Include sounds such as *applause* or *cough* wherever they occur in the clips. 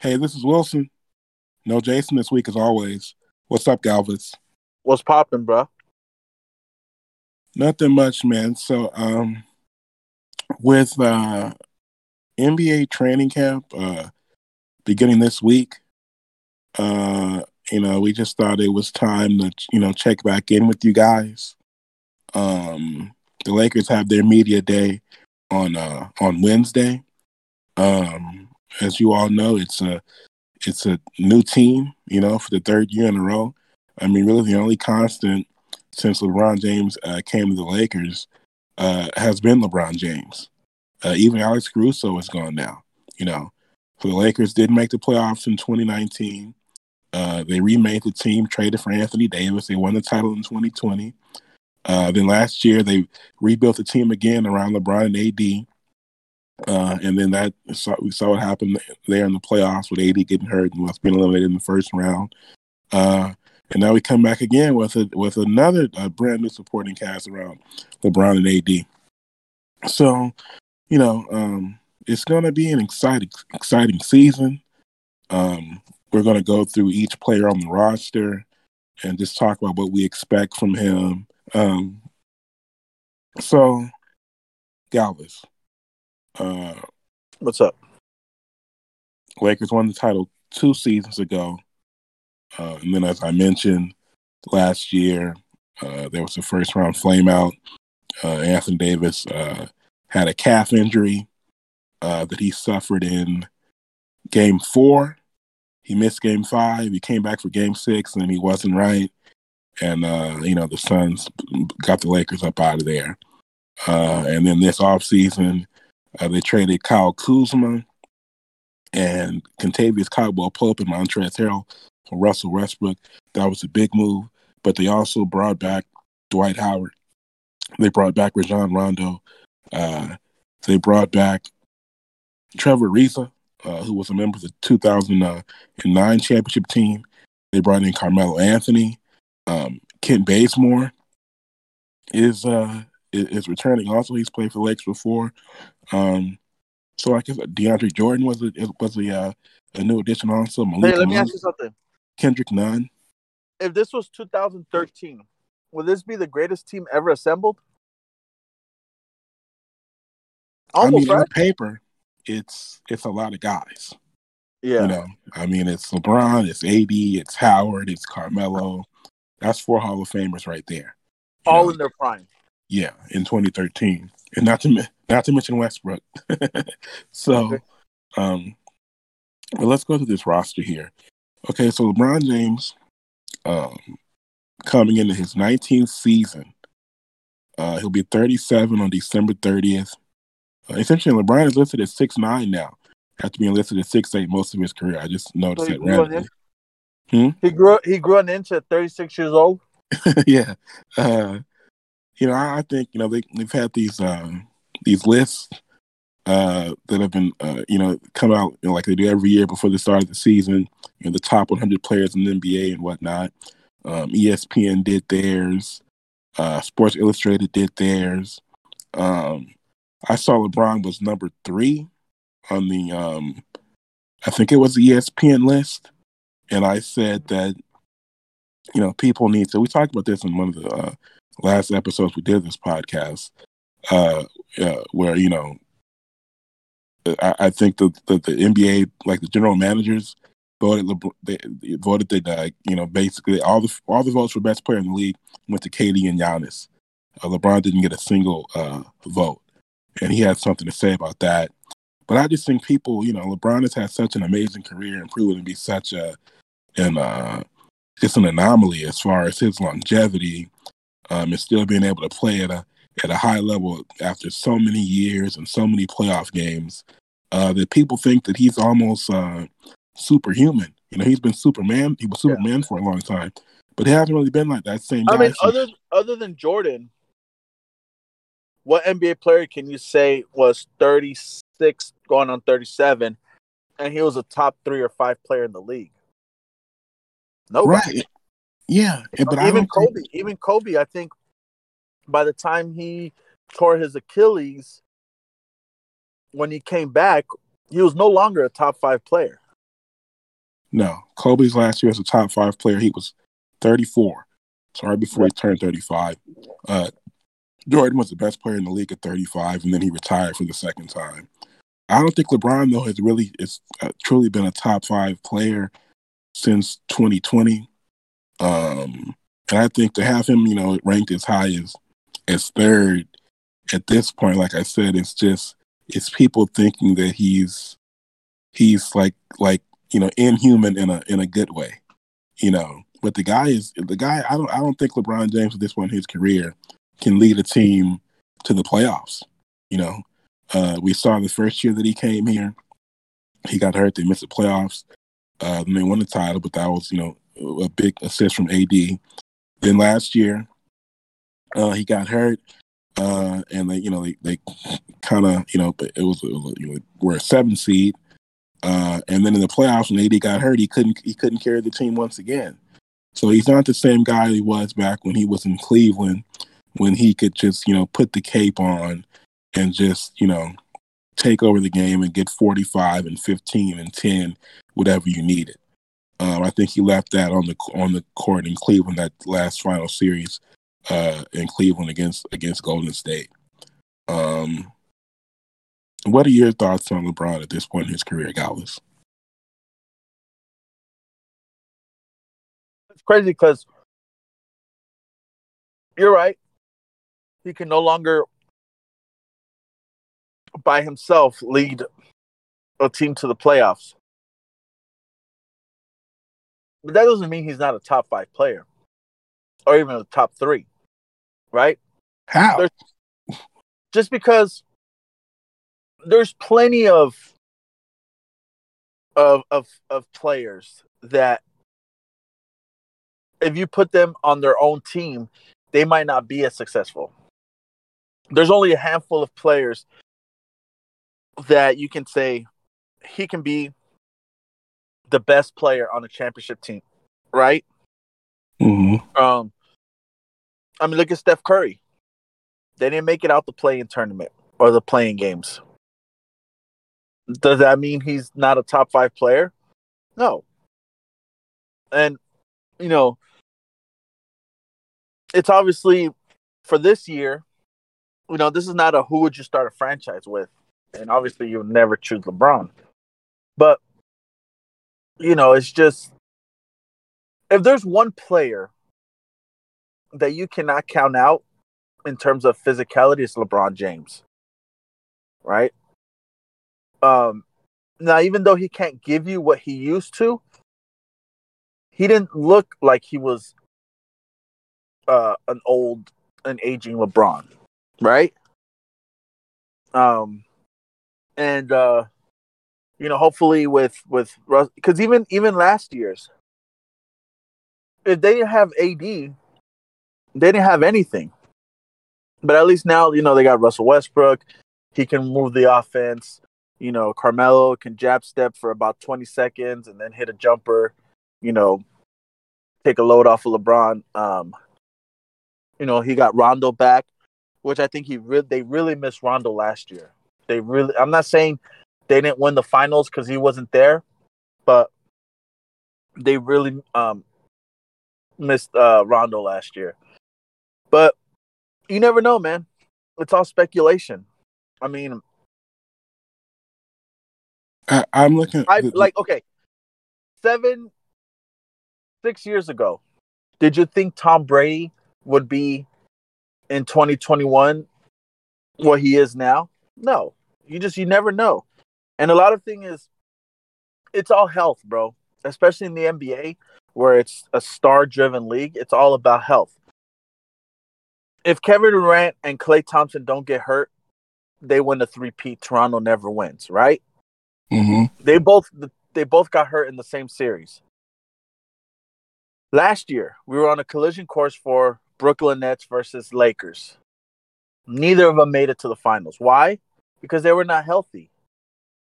Hey, this is Wilson. No Jason this week as always. What's up, Galvez? What's popping, bro? Nothing much, man. So, um, with uh, NBA training camp uh, beginning this week, uh, you know, we just thought it was time to, you know, check back in with you guys. Um, the Lakers have their media day on uh, on Wednesday. Um, as you all know, it's a it's a new team, you know, for the third year in a row. I mean, really, the only constant since LeBron James uh, came to the Lakers uh, has been LeBron James. Uh, even Alex Caruso is gone now. You know, so the Lakers did make the playoffs in 2019. Uh, they remade the team, traded for Anthony Davis. They won the title in 2020. Uh, then last year they rebuilt the team again around LeBron and AD. Uh, and then that saw, we saw what happened there in the playoffs with AD getting hurt and was being eliminated in the first round. Uh, and now we come back again with a, with another uh, brand new supporting cast around LeBron and AD. So, you know, um, it's going to be an exciting exciting season. Um, we're going to go through each player on the roster and just talk about what we expect from him. Um, so, Galvez, uh, what's up? Lakers won the title two seasons ago. Uh, and then, as I mentioned last year, uh, there was a first round flameout. Uh, Anthony Davis uh, had a calf injury uh, that he suffered in game four. He missed game five. He came back for game six, and he wasn't right. And, uh, you know, the Suns got the Lakers up out of there. and then this offseason, they traded Kyle Kuzma and Kentavious Caldwell Pope and Montrezl Harrell for Russell Westbrook. That was a big move. But they also brought back Dwight Howard. They brought back Rajon Rondo. Uh, they brought back Trevor Ariza, uh, who was a member of the 2009 championship team. They brought in Carmelo Anthony. Um, Kent Bazemore is uh, is returning. Also, he's played for the Lakes before. Um, so I guess DeAndre Jordan was a was a uh, a new addition. Also, Malik hey, let me ask you something. Kendrick Nunn. If this was 2013, would this be the greatest team ever assembled? Almost, I mean, right? on paper, it's it's a lot of guys. Yeah. You know, I mean, it's LeBron, it's AD, it's Howard, it's Carmelo. That's four Hall of Famers right there. All know? in their prime. Yeah, in 2013, and not to *laughs* not to mention Westbrook. *laughs* so, um, but let's go to this roster here. Okay, so LeBron James, um, coming into his 19th season, uh, he'll be 37 on December 30th. Uh, essentially, LeBron is listed at six nine now, after being listed at six eight most of his career. I just noticed so that randomly. Hmm? He grew he grew an inch at 36 years old. *laughs* yeah, uh, you know, I, I, think you know they, they've had these um, these lists uh, that have been, uh, you know, come out you know, like they do every year before the start of the season. You know, the top 100 players in the NBA and whatnot. Um, ESPN did theirs. Uh, Sports Illustrated did theirs. Um, I saw LeBron was number three on the, um, I think it was the ESPN list, and I said that, you know, people need to. We talked about this in one of the uh, last episodes we did this podcast, uh, uh, where you know I, I think the, the, the NBA, like the general managers, voted they, they voted that uh, you know basically all the all the votes for best player in the league went to KD and Giannis. Uh, LeBron didn't get a single uh, vote, and he had something to say about that. But I just think people, you know, LeBron has had such an amazing career and proven to be such a an uh, just an anomaly as far as his longevity um, and still being able to play at a at a high level after so many years and so many playoff games uh, that people think that he's almost uh, superhuman. You know, he's been Superman. He was Superman yeah. for a long time, but he hasn't really been like that same. I mean, other other than Jordan, what NBA player can you say was thirty six going on thirty seven, and he was a top three or five player in the league? Nobody. Right. Yeah, but even Kobe, think... even Kobe, I think by the time he tore his Achilles, when he came back, he was no longer a top five player. No, Kobe's last year as a top five player, he was 34. So right before he turned 35. Uh, Jordan was the best player in the league at 35, and then he retired for the second time. I don't think LeBron though has really it's uh, truly been a top five player since 2020. Um, and I think to have him, you know, ranked as high as as third at this point, like I said, it's just it's people thinking that he's he's like like you know inhuman in a in a good way, you know. But the guy is the guy. I don't I don't think LeBron James at this point in his career can lead a team to the playoffs. You know, uh, we saw the first year that he came here, he got hurt. They missed the playoffs. Uh, they won the title, but that was you know a big assist from AD. Then last year, uh, he got hurt, uh, and they you know they, they kind of you know it was, it was, you know we're a seven seed, uh, and then in the playoffs when AD got hurt, he couldn't he couldn't carry the team once again. So he's not the same guy he was back when he was in Cleveland, when he could just you know put the cape on and just, you know, take over the game and get 45 and 15 and 10, whatever you needed. Um, I think he left that on the on the court in Cleveland that last final series uh, in Cleveland against against Golden State. Um, what are your thoughts on LeBron at this point in his career, Galvez? It's crazy because you're right. He can no longer by himself lead a team to the playoffs. But that doesn't mean he's not a top five player or even a top three, right? How? There's, just because there's plenty of of of of players that if you put them on their own team, they might not be as successful. There's only a handful of players that you can say he can be the best player on a championship team, right? Mm-hmm. Um, I mean, look at Steph Curry. They didn't make it out the play-in tournament or the play-in games. Does that mean he's not a top five player? No. And, you know, it's obviously for this year, you know, this is not a who would you start a franchise with and obviously you would never choose LeBron. But you know, it's just if there's one player that you cannot count out in terms of physicality, it's LeBron James. Right? Um now even though he can't give you what he used to, he didn't look like he was uh an old an aging LeBron, right? Um and uh, you know, hopefully with with because even even last year's, if they didn't have AD, they didn't have anything. But at least now, you know, they got Russell Westbrook. He can move the offense. You know, Carmelo can jab step for about 20 seconds and then hit a jumper. You know, take a load off of LeBron. Um, you know, he got Rondo back, which I think he re- they really missed Rondo last year. They really. I'm not saying they didn't win the finals because he wasn't there, but they really um, missed uh, Rondo last year. But you never know, man. It's all speculation. I mean, I, am looking. I like okay, seven, six years ago. Did you think Tom Brady would be in 2021 what he is now? No. You just you never know. And a lot of thing is it's all health, bro. Especially in the NBA where it's a star driven league, it's all about health. If Kevin Durant and Klay Thompson don't get hurt, they win the three-peat. Toronto never wins, right? Mm-hmm. They both they both got hurt in the same series. Last year, we were on a collision course for Brooklyn Nets versus Lakers. Neither of them made it to the finals. Why? because they were not healthy.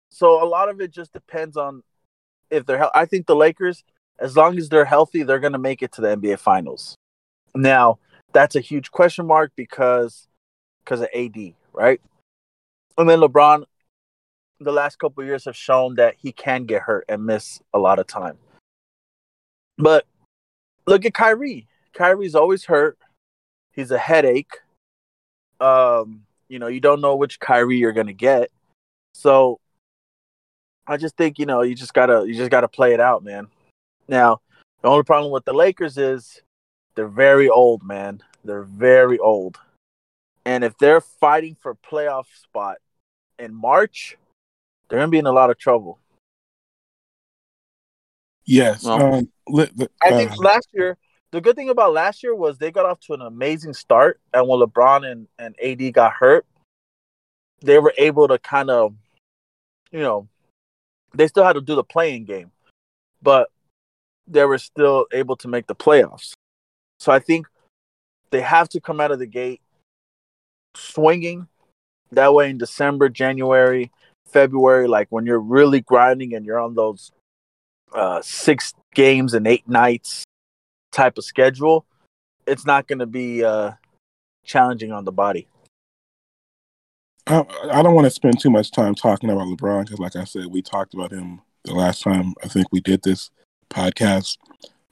So a lot of it just depends on if they're. He- I think the Lakers, as long as they're healthy, they're going to make it to the NBA Finals. Now that's a huge question mark because because of AD, right? And then LeBron, the last couple years have shown that he can get hurt and miss a lot of time. But look at Kyrie. Kyrie's always hurt. He's a headache. Um, you know, you don't know which Kyrie you're gonna get. So I just think, you know, you just gotta you just gotta play it out, man. Now, the only problem with the Lakers is they're very old, man. They're very old. And if they're fighting for playoff spot in March, they're gonna be in a lot of trouble. Yes. Well, um, li- the- I think uh, last year, the good thing about last year was they got off to an amazing start, and when LeBron and, and AD got hurt, they were able to kind of, you know, they still had to do the play-in game, but they were still able to make the playoffs. So I think they have to come out of the gate swinging. That way, in December, January, February, like when you're really grinding and you're on those uh, six games and eight nights type of schedule, it's not going to be uh, challenging on the body. I, I don't want to spend too much time talking about LeBron because, like I said, we talked about him the last time I think we did this podcast.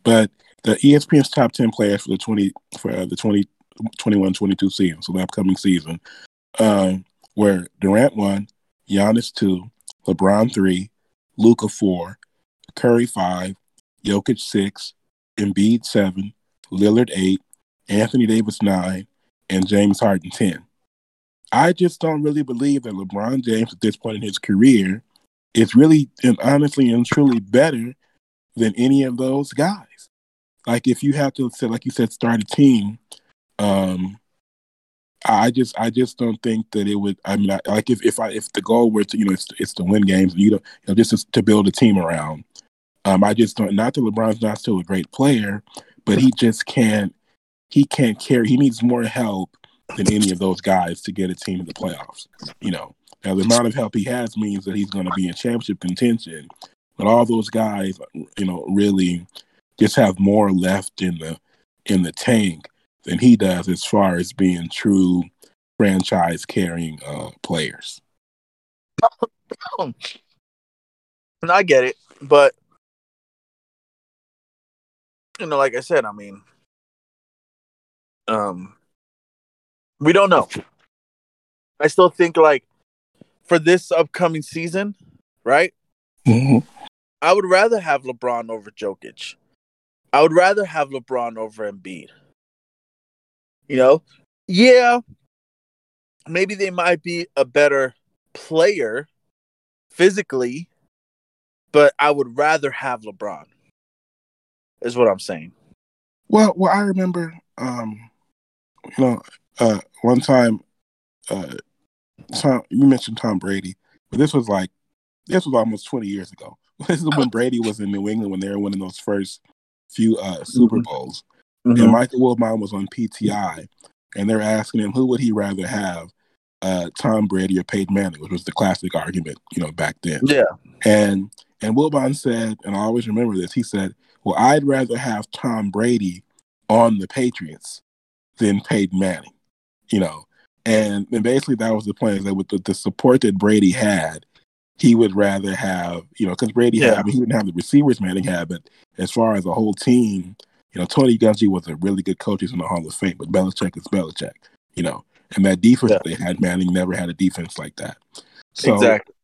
But the ESPN's top ten players for the twenty for uh, the 2021-22 season, so the upcoming season, um, were Durant one, Giannis two, LeBron three, Luka four, Curry five, Jokic six, Embiid seven, Lillard eight, Anthony Davis nine, and James Harden ten. I just don't really believe that LeBron James at this point in his career is really and honestly and truly better than any of those guys. Like if you have to say, like you said, start a team, um, I just I just don't think that it would. I mean, I, like if if I if the goal were to you know it's, it's to win games, you know, you know just to, build a team around. Um, I just don't. Not that LeBron's not still a great player, but he just can't. He can't carry. He needs more help than any of those guys to get a team in the playoffs. You know, now the amount of help he has means that he's going to be in championship contention. But all those guys, you know, really just have more left in the in the tank than he does as far as being true franchise carrying uh, players. *coughs* And I get it, but you know, like I said, I mean, um, we don't know. I still think like for this upcoming season, right? Mm-hmm. I would rather have LeBron over Jokic. I would rather have LeBron over Embiid. You know, yeah, maybe they might be a better player physically, but I would rather have LeBron. Is what I'm saying. Well, well, I remember, um, you know, uh, one time, uh, Tom, you mentioned Tom Brady, but this was like, this was almost 20 years ago. *laughs* This is when Brady was in New England when they were winning those first few uh, Super Mhm. Bowls. And Michael Wilbon was on PTI, and they're asking him who would he rather have, uh, Tom Brady or Peyton Manning, which was the classic argument, you know, back then. Yeah, And and Wilbon said, and I always remember this. He said, "Well, I'd rather have Tom Brady on the Patriots than Peyton Manning." You know, and and basically that was the plan. Is that with the, the support that Brady had, he would rather have you know because Brady had, I mean, he didn't have the receivers Manning had, but as far as a whole team, you know, Tony Dungy was a really good coach. He's in the Hall of Fame, but Belichick is Belichick. You know, and that defense Yeah. that they had, Manning never had a defense like that. So, exactly.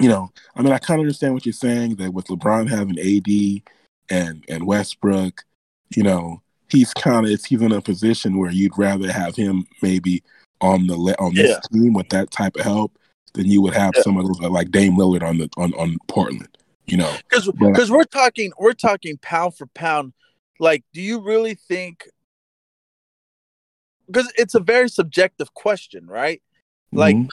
you know, I mean, I kind of understand what you're saying that with LeBron having AD and and Westbrook, you know, he's kind of he's in a position where you'd rather have him maybe on the le- on this Yeah. team with that type of help than you would have Yeah. some of those like Dame Lillard on the on on Portland. You know, Because because we're talking we're talking pound for pound. Like, do you really think? Because it's a very subjective question, right? Like Mhm.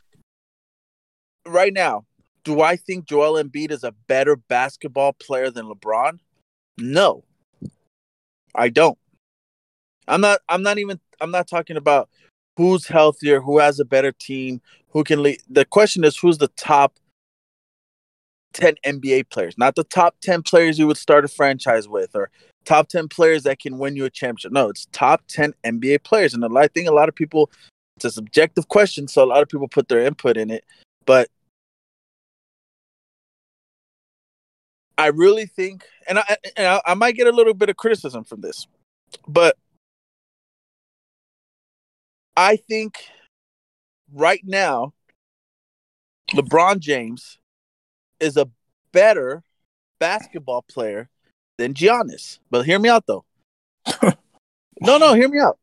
right now, do I think Joel Embiid is a better basketball player than LeBron? No, I don't. I'm not. I'm not even. I'm not talking about who's healthier, who has a better team, who can lead. The question is who's the top ten NBA players, not the top ten players you would start a franchise with, or top ten players that can win you a championship. No, it's top ten NBA players, and I think a lot of people. It's a subjective question, so a lot of people put their input in it, but I really think, and I, and I, I might get a little bit of criticism from this, but I think right now, LeBron James is a better basketball player than Giannis. But hear me out though. *laughs* no, no, hear me out.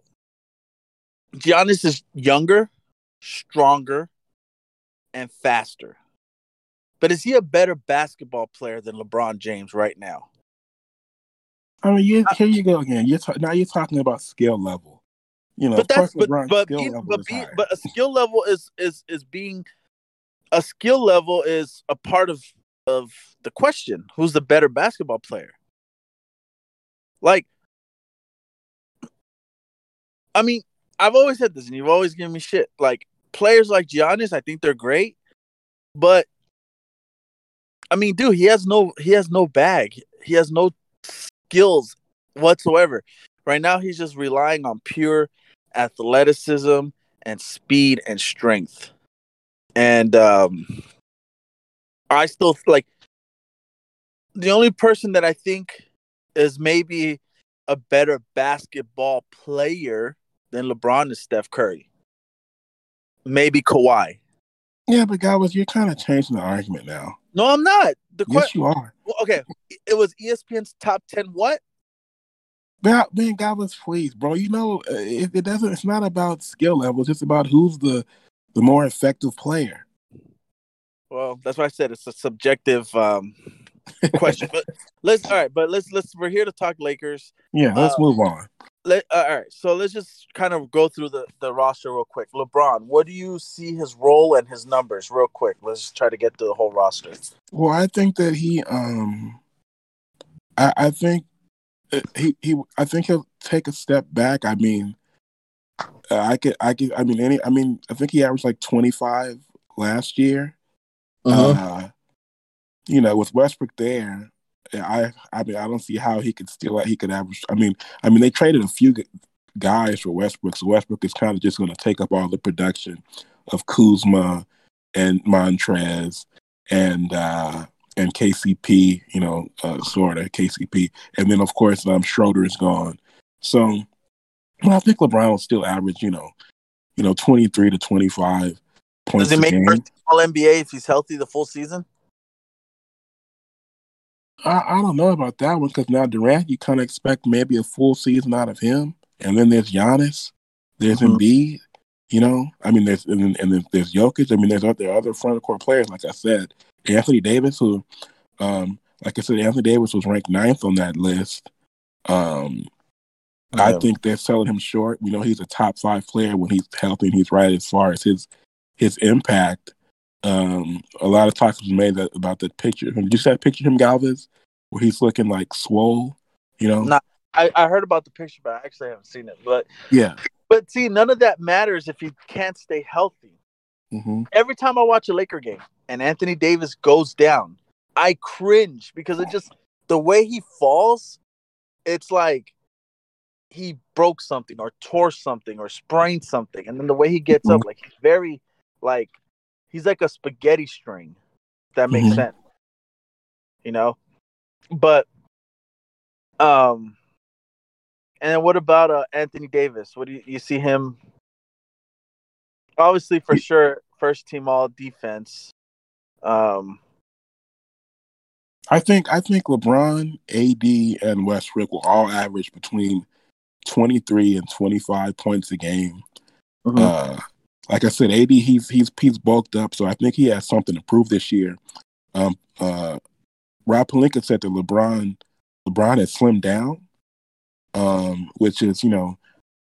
Giannis is younger, stronger, and faster. But is he a better basketball player than LeBron James right now? I mean, you, here you go again. You're ta- now you're talking about skill level. You know, but that's but but, skill but, be- but a skill level is is is being a skill level is a part of of the question. Who's the better basketball player? Like, I mean, I've always said this, and you've always given me shit. Like players like Giannis, I think they're great, but I mean, dude, he has no he has no bag. He has no skills whatsoever. Right now, he's just relying on pure athleticism and speed and strength. And um I still like the only person that I think is maybe a better basketball player than LeBron is Steph Curry. Maybe Kawhi. yeah, but guy was you're kind of changing the argument now. No, I'm not. The Yes, question you are. okay, it was ESPN's top 10 what? Man, man, God was please, bro. You know, uh, it, it doesn't. It's not about skill level. It's just about who's the the more effective player. Well, that's why I said it's a subjective um question. but let's all right, but let's let's we're here to talk Lakers. Yeah, let's Uh, move on. Let, uh, all right, so let's just kind of go through the, the roster real quick. LeBron, what do you see his role and his numbers real quick? Let's try to get to the whole roster. Well, I think that he, um, I, I think he, he, I think he'll take a step back. I mean, uh, I could, I could, I mean, any, I mean, I think he averaged like twenty five last year. Uh huh. you know, with Westbrook there, I, I mean, I don't see how he could still, he could average. I mean, I mean, they traded a few guys for Westbrook, so Westbrook is kind of just going to take up all the production of Kuzma and Montrez and uh and KCP, you know, uh, sort of KCP, and then of course um, Schroeder is gone. So, well, I think LeBron will still average, you know, you know, twenty three to twenty five points Does he make first all NBA if he's healthy the full season? I, I don't know about that one because now Durant, you kind of expect maybe a full season out of him, and then there's Giannis, there's Mhm. Embiid. You know, I mean, there's and then, and then there's Jokic. I mean, there's other other front court players, like I said, Anthony Davis, who, um, like I said, Anthony Davis was ranked ninth on that list. Um, I think they're selling him short. We know he's a top five player when he's healthy and he's right as far as his his impact. Um, a lot of talk was made that, about the picture. Did you see that picture of him, Galvez, where he's looking like swole? You know? No. I, I heard about the picture, but I actually haven't seen it. But Yeah. but see, none of that matters if he can't stay healthy. Hmm Every time I watch a Laker game and Anthony Davis goes down, I cringe because it just the way he falls, it's like he broke something or tore something or sprained something, and then the way he gets up, like he's very like he's like a spaghetti string. That makes Mhm. sense, you know. But um, and then what about uh, Anthony Davis? What do you, you see him? Obviously, for sure, first team all defense. Um, I think I think LeBron, AD, and Westbrook will all average between twenty three and twenty five points a game. Mm-hmm. Uh, like I said, AD he's he's he's bulked up, so I think he has something to prove this year. Um, uh, Rob Pelinka said that LeBron LeBron has slimmed down, um, which is you know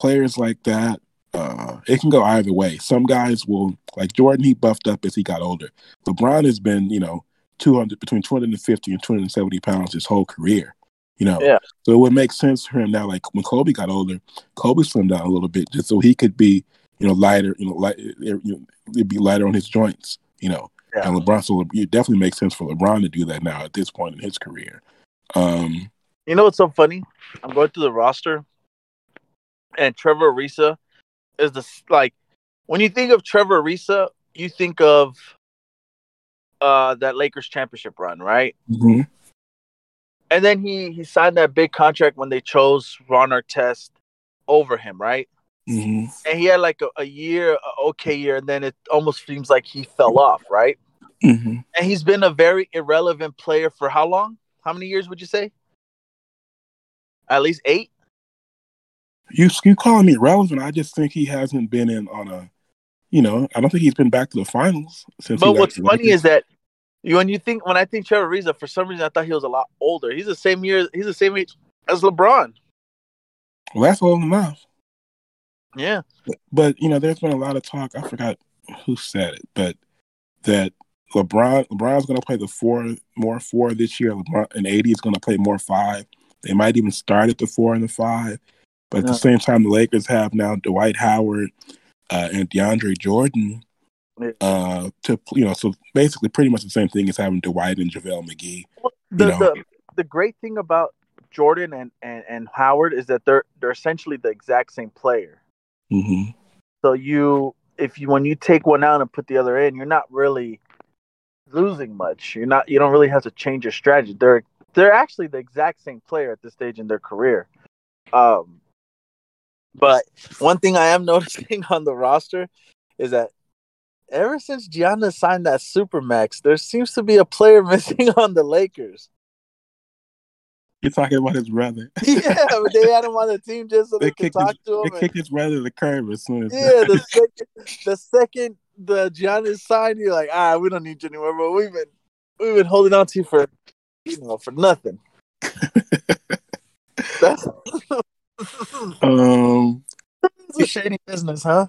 players like that. Uh, it can go either way. Some guys will like Jordan. He buffed up as he got older. LeBron has been you know two hundred between two hundred and fifty and two hundred and seventy pounds his whole career. You know, Yeah. so it would make sense for him now. Like when Kobe got older, Kobe slimmed down a little bit just so he could be you know lighter. You know, light. You know, it'd be lighter on his joints. You know, Yeah. and LeBron. So it definitely makes sense for LeBron to do that now at this point in his career. Um, You know what's so funny? I'm going through the roster, and Trevor Ariza is the like when you think of Trevor Ariza, you think of uh that Lakers championship run, right? mhm. and then he he signed that big contract when they chose Ron Artest over him, right? hmm And he had like a, a year, a okay year, and then it almost seems like he fell off, right? hmm And he's been a very irrelevant player for how long? How many years would you say? At least eight. You you calling me relevant? I just think he hasn't been in on a, you know, I don't think he's been back to the finals since. But what's funny is that you when you think when I think Trevor Ariza, for some reason I thought he was a lot older. He's the same year. He's the same age as LeBron. well, that's old enough. Yeah. But you know, there's been a lot of talk. I forgot who said it, but that LeBron LeBron's going to play the four more four this year. LeBron and AD is going to play more five. They might even start at the four and the five. But at Yeah. the same time, the Lakers have now Dwight Howard uh, and DeAndre Jordan uh, to you know. So basically, pretty much the same thing as having Dwight and JaVale McGee. The, know. the the great thing about Jordan and, and, and Howard is that they're they're essentially the exact same player. hmm So you if you when you take one out and put the other in, you're not really losing much. You're not you don't really have to change your strategy. They're they're actually the exact same player at this stage in their career. Um but one thing I am *laughs* noticing on the roster is that ever since Giannis signed that supermax, there seems to be a player *laughs* missing on the Lakers. You're talking about his brother. *laughs* yeah, but they had him on the team just so they, They could talk his, to him. they and- kicked his brother to the curb as soon as yeah, the second the second the Giannis signed, you're like, ah, we don't need you anymore. But we've been we've been holding on to you for you know for nothing. That's um it's a shady business, huh?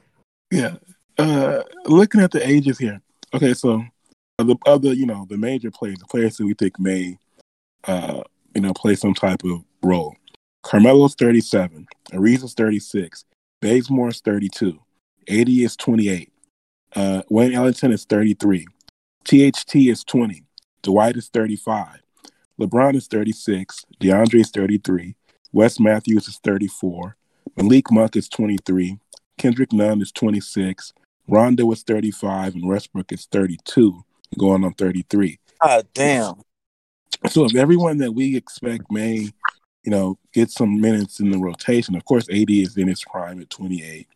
yeah. Uh looking at the ages here. Okay, so uh, the other, you know, the major players, the players that we think may uh, you know, play some type of role. Carmelo's 37, Ariza's 36, Bazemore's 32, AD is 28, uh, Wayne Ellington is 33, THT is 20, Dwight is 35, LeBron is 36, DeAndre is 33, Wes Matthews is 34, Malik Monk is 23, Kendrick Nunn is 26, Rondo is 35, and Westbrook is 32, going on 33. God damn. So if everyone that we expect may, you know, get some minutes in the rotation, of course, AD is in his prime at 28.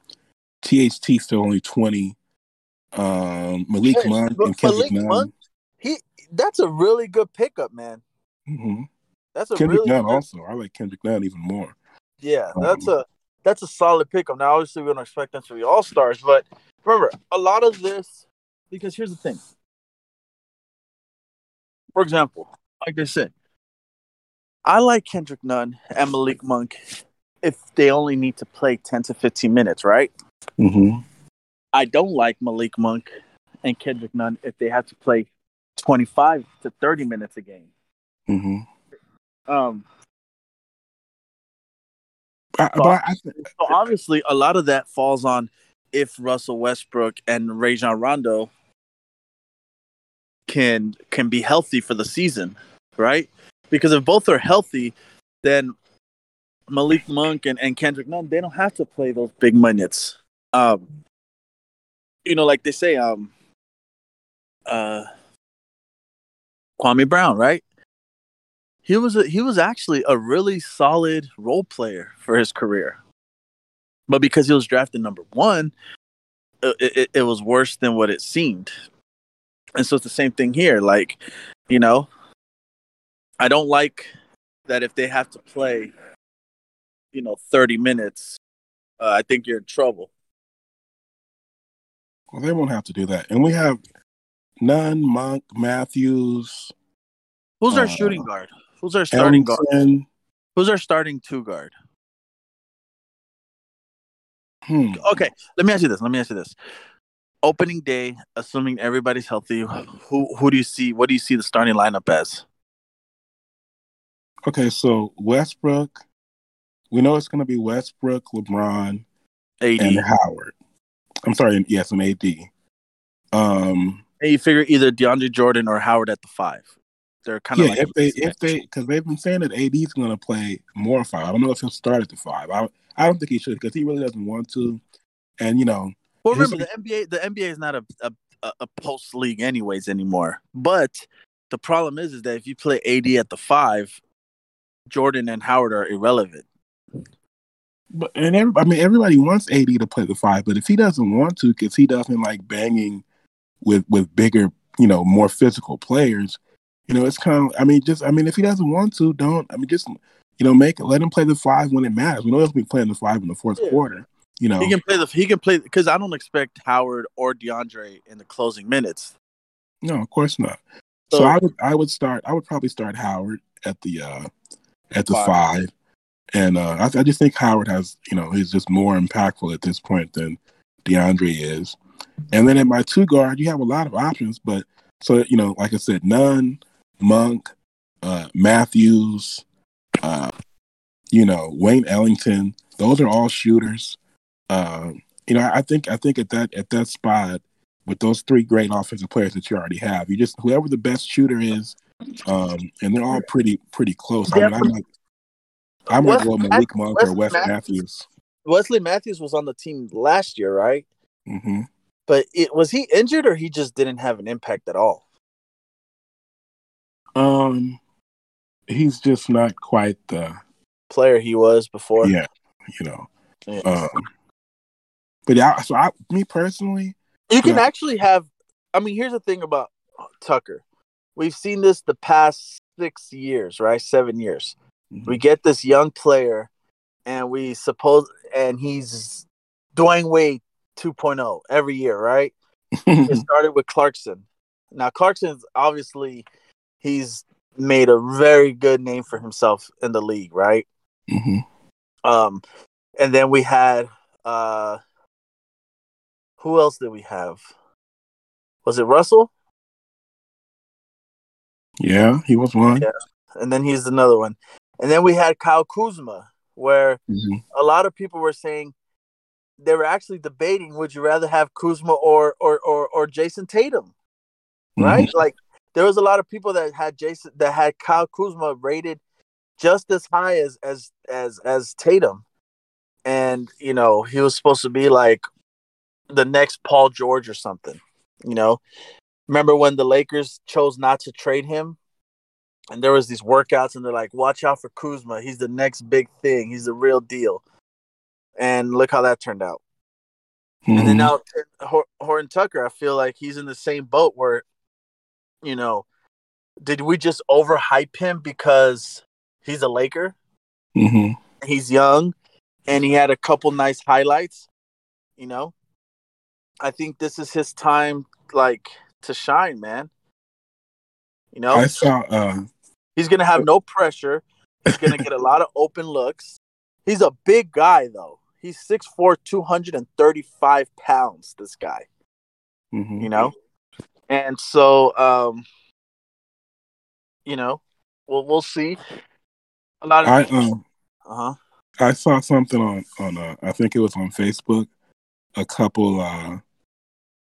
THT still only 20. Um, Malik Monk and Kendrick Malik Nunn. Monk? He that's a really good pickup, man. hmm That's a Kendrick really Nunn good, also. I like Kendrick Nunn even more. Yeah, that's a that's a solid pickup. Now, obviously, we don't expect them to be all stars, but remember, a lot of this because here's the thing. For example, like I said, I like Kendrick Nunn and Malik Monk if they only need to play ten to fifteen minutes, right? hmm I don't like Malik Monk and Kendrick Nunn if they have to play twenty five to thirty minutes a game. hmm Um, I, but I, I So obviously, a lot of that falls on if Russell Westbrook and Rajon Rondo can can be healthy for the season, right? Because if both are healthy, then Malik Monk and, and Kendrick Nunn they don't have to play those big minutes. Um, you know, like they say, um, uh, Kwame Brown, right? He was a, he was actually a really solid role player for his career, but because he was drafted number one, it, it, it was worse than what it seemed. And so it's the same thing here. Like, you know, I don't like that if they have to play, you know, thirty minutes. Uh, I think you're in trouble. well, they won't have to do that. And we have Nunn, Monk, Matthews, Who's our Uh, shooting guard? Who's our starting guard? Who's our starting two guard? Hmm. Okay, let me ask you this. Let me ask you this. Opening day, assuming everybody's healthy, who who do you see? What do you see the starting lineup as? Okay, so Westbrook, we know it's going to be Westbrook, LeBron, AD. and Howard. I'm sorry, yes, and AD. Um, And you figure either DeAndre Jordan or Howard at the five. They're kind of yeah, like if they if they because they've been saying that AD is going to play more five. I don't know if he'll start at the five. I I don't think he should because he really doesn't want to. And you know, well, his- remember the NBA. The NBA is not a a, a- a post league anyways anymore. But the problem is, is that if you play AD at the five, Jordan and Howard are irrelevant. But and every, I mean, everybody wants AD to play the five, but if he doesn't want to, because he doesn't like banging with with bigger, you know, more physical players, you know, it's kind of. I mean, just I mean, if he doesn't want to, don't. I mean, just you know, make let him play the five when it matters. We know he'll be playing the five in the fourth Yeah. quarter. You know, He can play the he can play because I don't expect Howard or DeAndre in the closing minutes. no, of course not. So, So- I would I would start. I would probably start Howard at the uh at the Five. five, and uh I, I just think Howard has you know he's just more impactful at this point than DeAndre is. And then at my two guard, you have a lot of options, but so you know, like I said, Nunn, Monk, uh, Matthews, uh, you know, Wayne Ellington. Those are all shooters. Um, you know, I, think I think at that at that spot with those three great offensive players that you already have, you just whoever the best shooter is, um, and they're all pretty pretty close. I mean, I might I might go Malik Monk or Wes Wes Matthews. Wesley Matthews was on the team last year, right? Mm-hmm. But it was he injured or he just didn't have an impact at all? Um, he's just not quite the Player he was before. yeah, you know. Yeah. Um, but yeah, so I, me personally, You can actually have. I mean, here's the thing about Tucker. We've seen this the past six years, right? Seven years. We get this young player, and we suppose, and he's Dwyane Wade 2.0 every year, right? *laughs* It started with Clarkson. Now Clarkson's obviously he's made a very good name for himself in the league, right? Mhm. Um, and then we had uh, who else did we have? Was it Russell? yeah, he was one. Yeah. And then he's another one. And then we had Kyle Kuzma, where Mhm. a lot of people were saying they were actually debating would you rather have Kuzma or or or, or Jayson Tatum, right? Like there was a lot of people that had Jayson that had Kyle Kuzma rated just as high as as as as Tatum, and you know he was supposed to be like the next Paul George or something. You know, remember when the Lakers chose not to trade him? And there was these workouts, and they're like, "Watch out for Kuzma. He's the next big thing. He's the real deal." And look how that turned out. Mhm. And then now Hor- Horton Tucker, I feel like he's in the same boat where, you know, did we just overhype him because he's a Laker? Mhm. He's young, and he had a couple nice highlights. You know, I think this is his time, like to shine, man. You know, I saw. Uh, he's gonna have no pressure. He's gonna get a lot of open looks. He's a big guy, though. He's 6'4", 235 pounds. This guy. mhm. you know and so um you know we'll we'll see a lot of I um uh-huh I saw something on on uh, I think it was on Facebook. A couple. uh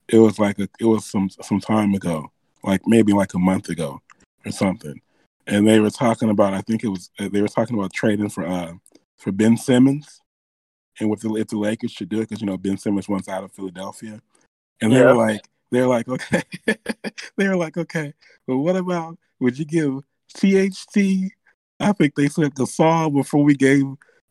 It was like a, it was some some time ago, like maybe like a month ago or something, and they were talking about. I think it was uh, they were talking about trading for uh for Ben Simmons, and with the, if the Lakers should do it because you know Ben Simmons wants out of Philadelphia, and they Yeah. were like they were like okay, *laughs* they were like okay, but what about would you give THT? I think they said Gasol before we gave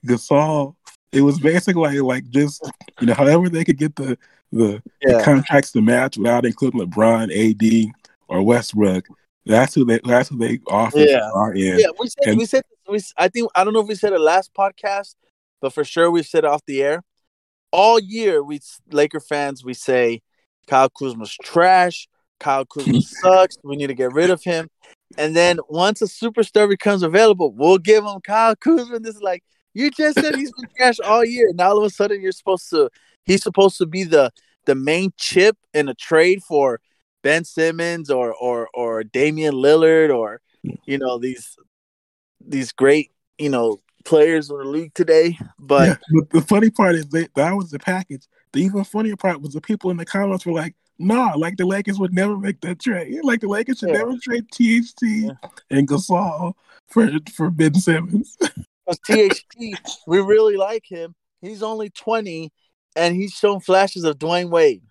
Gasol. It was basically like, just you know however they could get the the, the contracts to match without including LeBron, AD, or Westbrook. That's who they that's who they offer Yeah. yeah we said And- we said we, i think i don't know if we said it last podcast but for sure we said off the air all year we laker fans we say kyle kuzma's trash. Kyle kuzma *laughs* sucks. We need to get rid of him. And then once a superstar becomes available we'll give him kyle kuzma. This is like you just said he's been trash all year. Now all of a sudden you're supposed to he's supposed to be the the main chip in a trade for Ben Simmons or or or Damian Lillard or you know these these great you know players in the league today. But Yeah, but the funny part is they, that was the package. The even funnier part was the people in the comments were like, "Nah, like the Lakers would never make that trade. *laughs* Like the Lakers should Yeah. never trade THT and Gasol for for Ben Simmons." *laughs* because THT, we really like him. He's only twenty, and he's shown flashes of Dwyane Wade.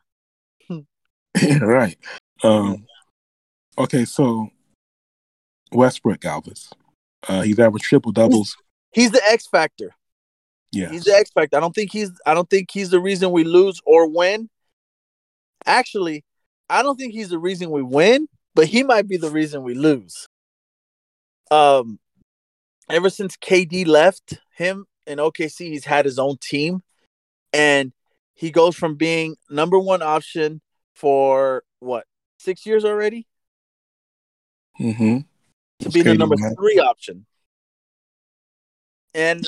yeah, right. Um, okay, so Westbrook, Alvis. Uh, he's averaged triple doubles. He's the X factor. Yeah, He's the X factor. I don't think he's I don't think he's the reason we lose or win. Actually, I don't think he's the reason we win, but he might be the reason we lose. Um ever since KD left him in OKC, he's had his own team and he goes from being number 1 option for what? 6 years already mm-hmm. to be the number man. 3 option. And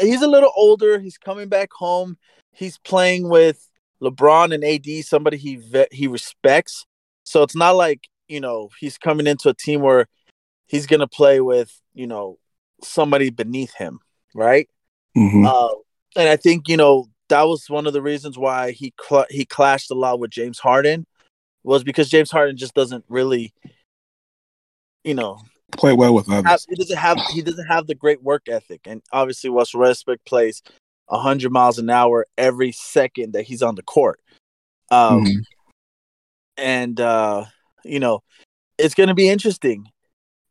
he's a little older. He's coming back home. He's playing with LeBron and AD, somebody he ve- he respects. So it's not like you know he's coming into a team where he's gonna play with you know somebody beneath him, right? Mm-hmm. Uh, and I think you know that was one of the reasons why he cl- he clashed a lot with James Harden was because James Harden just doesn't really, you know, Play well with others. he doesn't have he doesn't have the great work ethic, and obviously Russell Westbrook plays hundred miles an hour every second that he's on the court. Um, Mhm. and uh, you know, it's going to be interesting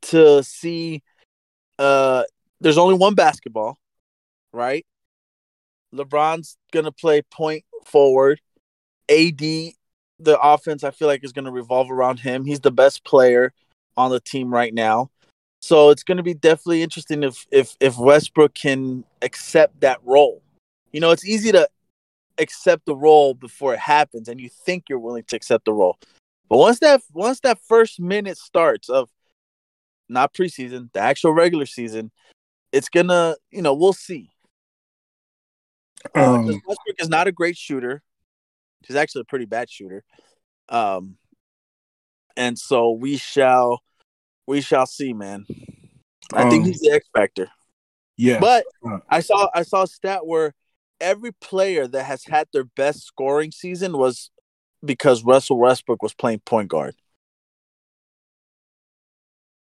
to see. Uh, there's only one basketball, right? LeBron's going to play point forward. AD, the offense, I feel like is going to revolve around him. He's the best player on the team right now. So it's going to be definitely interesting if if if Westbrook can accept that role. You know, it's easy to accept the role before it happens and you think you're willing to accept the role. But once that once that first minute starts of not preseason, the actual regular season, it's going to, you know, we'll see. Uh, Um, Westbrook is not a great shooter. He's actually a pretty bad shooter. Um, and so we shall, we shall see, man. I think Um, he's the X factor. yeah, But Uh. I saw, I saw a stat where every player that has had their best scoring season was because Russell Westbrook was playing point guard.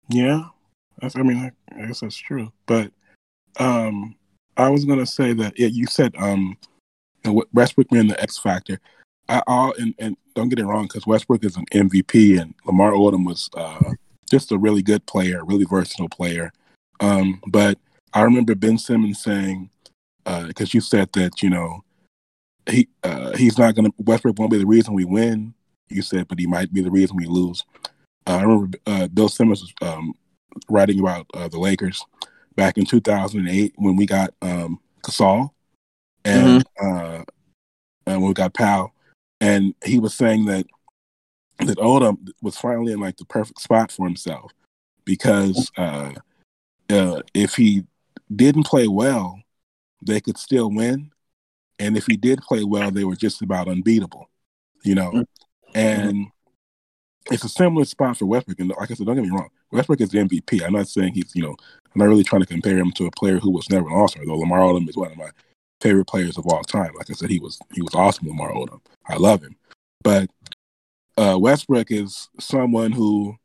yeah. That's, I mean, I, I guess that's true. But um, I was gonna say that yeah, you said um, Westbrook being the X factor. I all and, and don't get it wrong because Westbrook is an MVP and Lamar Odom was uh, just a really good player, really versatile player. Um, but I remember Ben Simmons saying because you said that you know he uh, he's not gonna Westbrook won't be the reason we win. You said, but he might be the reason we lose. Uh, I remember uh, Bill Simmons was um, writing about uh, the Lakers back in 2008 when we got um, Gasol and uh, and when we got Powell, and he was saying that that Odom was finally in like the perfect spot for himself because uh, uh, if he didn't play well, they could still win, and if he did play well, they were just about unbeatable, you know. And it's a similar spot for Westbrook. And like I said, don't get me wrong, Westbrook is the MVP. I'm not saying he's, you know, I'm not really trying to compare him to a player who was never an All Star. Though Lamar Odom is one of my favorite players of all time. Like I said, he was he was awesome, Lamar Odom. I love him, but uh, Westbrook is someone who,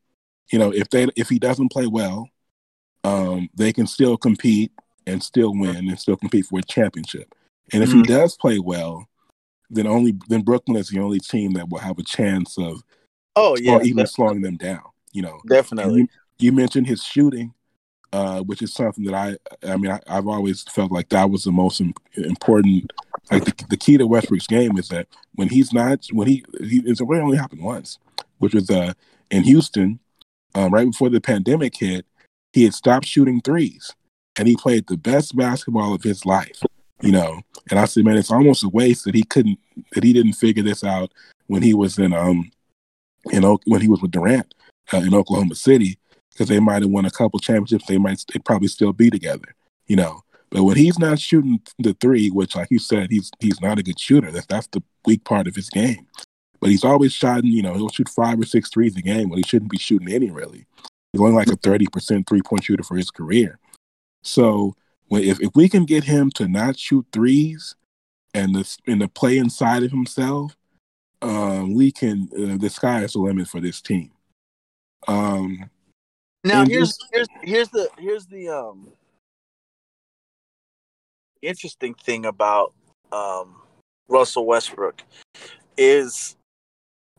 you know, if they if he doesn't play well, um, they can still compete and still win and still compete for a championship. And if he Mhm. does play well, then only then Brooklyn is the only team that will have a chance of Oh yeah, or even slowing them down. You know, definitely. you, you mentioned his shooting, uh, which is something that I, I mean, I, I've always felt like that was the most im- important. Like the, the key to Westbrook's game is that when he's not, when he, he it's only happened once, which was uh, in Houston, um, right before the pandemic hit, he had stopped shooting threes, and he played the best basketball of his life. You know, and I said, man, it's almost a waste that he couldn't, that he didn't figure this out when he was in, um, you know, when he was with Durant uh, in Oklahoma City because they might have won a couple championships. They might they probably still be together, you know. But when he's not shooting the three, which like you said, he's he's not a good shooter. That's that's the weak part of his game. But he's always shooting, you know, he'll shoot five or six threes a game when he shouldn't be shooting any really. He's only like a thirty percent three point shooter for his career. So when, if if we can get him to not shoot threes and the and the play inside of himself, um, we can. Uh, the sky is the limit for this team. Um, Now And here's here's here's the here's the um interesting thing about um Russell Westbrook is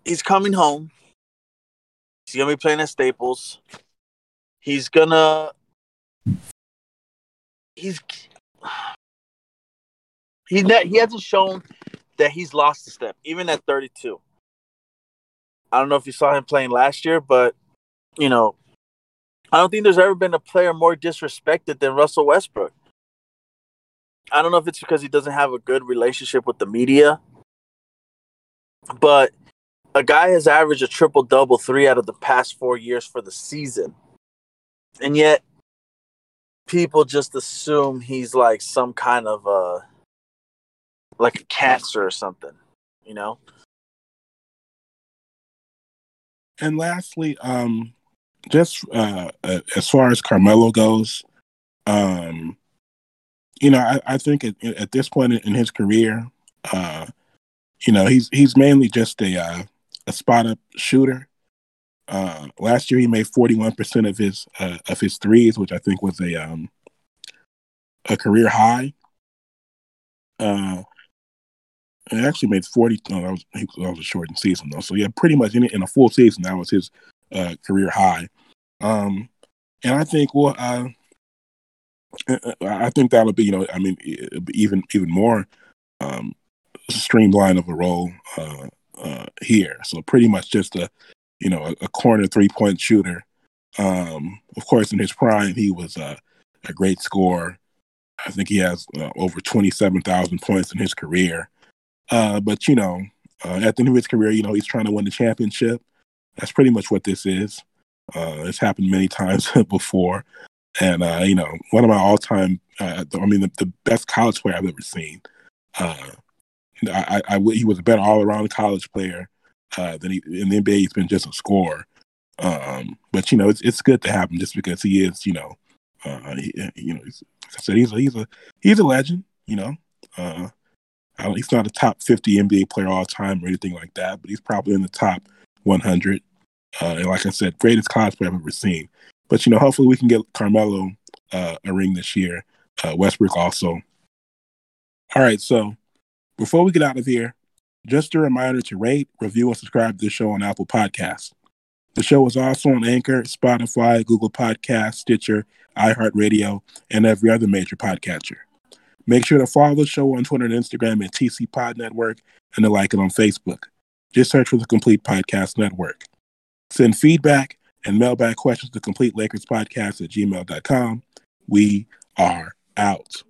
he's coming home. He's gonna be playing at Staples. He's gonna he's he he hasn't shown that he's lost a step, even at 32. I don't know if you saw him playing last year, but you know, I don't think there's ever been a player more disrespected than Russell Westbrook. I don't know if it's because he doesn't have a good relationship with the media, but a guy has averaged a triple double three out of the past four years for the season. And yet people just assume he's like some kind of uh like a cancer or something, you know? And lastly, um, just uh, as far as Carmelo goes, um, you know, I, I think at, at, this point in his career, uh, you know, he's he's mainly just a uh, a spot up shooter. Uh, last year, he made forty one percent of his uh, of his threes, which I think was a um, a career high. Uh, and actually made 40. No, that was, that was a shortened season, though. So, yeah, pretty much in, in a full season, that was his uh, career high. Um, and I think, well, uh, I think that'll be, you know, I mean, even even more um, streamlined of a role uh, uh, here. So pretty much just a, you know, a, a corner three point shooter. Um, of course, in his prime, he was uh, a great scorer. I think he has uh, over twenty seven thousand points in his career. Uh, but you know, uh, at the end of his career, you know, he's trying to win the championship. That's pretty much what this is. Uh, it's happened many times *laughs* before, and uh, you know, one of my all-time, uh, I mean, the, the, best college player I've ever seen. Uh, I, I, I, he was a better all-around college player uh, than he in the NBA. He's been just a scorer. Um, but you know, it's it's good to have him just because he is, you know, uh, he, you know, I said, he's a he's a he's a legend. You know, uh, he's not a top 50 NBA player all time or anything like that, but he's probably in the top 100. Uh, and like I said, greatest player I've ever seen. But, you know, hopefully we can get Carmelo uh, a ring this year. Uh, Westbrook also. All right, so before we get out of here, just a reminder to rate, review, and subscribe to the show on Apple Podcasts. The show is also on Anchor, Spotify, Google Podcasts, Stitcher, iHeartRadio, and every other major podcatcher. Make sure to follow the show on Twitter and Instagram at TC Pod Network and to like it on Facebook. Just search for the Complete Podcast Network. Send feedback and mailbag questions to Complete Lakers Podcast at gmail.com. We are out.